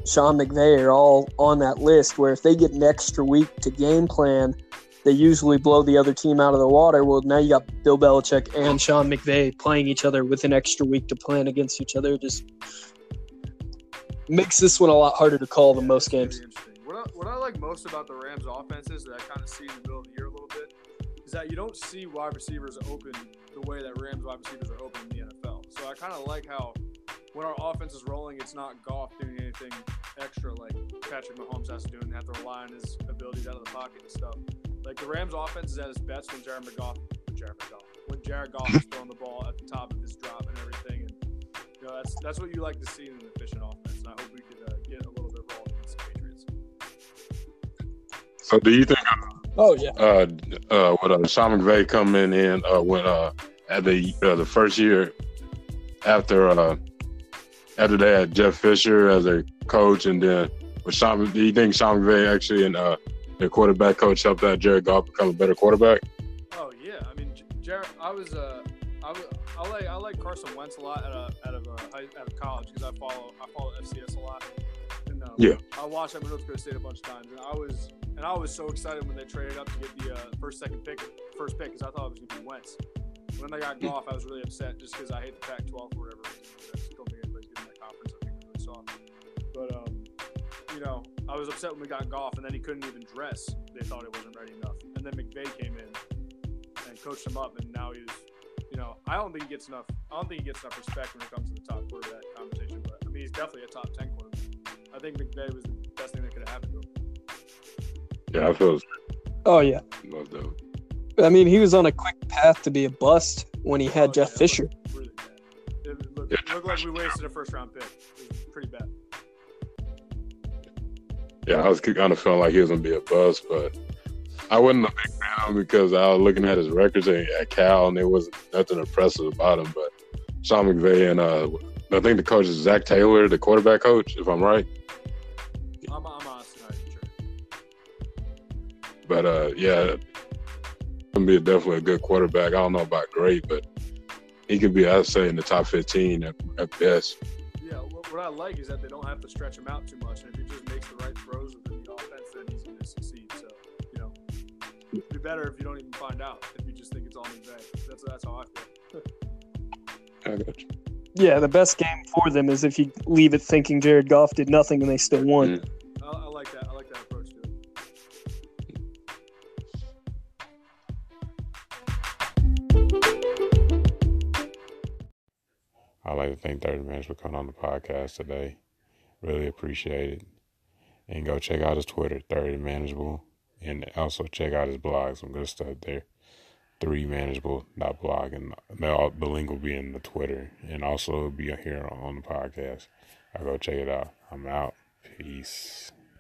Sean McVay are all on that list. Where if they get an extra week to game plan, they usually blow the other team out of the water. Well, now you got Bill Belichick and Sean McVay playing each other with an extra week to plan against each other. Just makes this one a lot harder to call than most games. What I, like most about the Rams offenses that I kind of see in the middle of the year a little bit is that you don't see wide receivers open the way that Rams wide receivers are open in the NFL. So I kind of like how when our offense is rolling, it's not Goff doing anything extra like Patrick Mahomes has to do and have to rely on his abilities out of the pocket and stuff. Like the Rams offense is at its best when Jared McGoff, when Jared Goff is throwing the ball at the top of his drop and everything. And you know that's that's what you like to see in an efficient offense. And I hope we could So do you think Oh yeah. uh uh with uh, Sean McVay coming in uh when uh at the uh, the first year after uh after they had Jeff Fisher as a coach and then with Sean do you think Sean McVay actually and uh the quarterback coach helped out Jared Goff become a better quarterback? Oh yeah, I mean, Jared, I was uh, I, was, I like I like Carson Wentz a lot out of out of uh, high, out of college because I follow I follow FCS a lot. Yeah. I watched him at North Dakota State a bunch of times, and I was and I was so excited when they traded up to get the uh, first second pick first pick because I thought it was gonna be Wentz. When they got Goff, I was really upset just because I hate the Pac-12 for whatever reason. I just don't think anybody's in that conference. I think really soft. But um, you know, I was upset when we got Goff, and then he couldn't even dress. They thought it wasn't ready enough. And then McVay came in and coached him up, and now he's, you know, I don't think he gets enough. I don't think he gets enough respect when it comes to the top quarterback conversation. But I mean, he's definitely a top ten quarterback. I think McVay was the best thing that could have happened to him. Yeah, I feel Oh yeah. love that. I mean, he was on a quick path to be a bust when he had Oh, Jeff yeah, Fisher. looked Really bad. It looked, Yeah, it looked like we wasted a first round pick. It was pretty bad. Yeah, I was kind of feeling like he was gonna be a bust, but I wasn't a big fan because I was looking at his records at, at Cal, and there wasn't nothing impressive about him. But Sean McVay and uh, I think the coach is Zac Taylor, the quarterback coach, if I'm right. But uh, yeah, gonna be definitely a good quarterback. I don't know about great, but he could be, I'd say, in the top 15 at, at best. Yeah, what, what I like is that they don't have to stretch him out too much, and if he just makes the right throws within the offense, then he's going to succeed. So, you know, it'd be better if you don't even find out if you just think it's all McVay. That's that's how I feel. I got you. Yeah, the best game for them is if you leave it thinking Jared Goff did nothing and they still won. Mm. I'd like to thank 30 Minutes for coming on the podcast today. Really appreciate it. And go check out his Twitter, 30 Manageable. And also check out his blog, some good stuff there. 3 Manageable.blog. And the, the link will be in the Twitter. And also be here on the podcast. I'll go check it out. I'm out. Peace.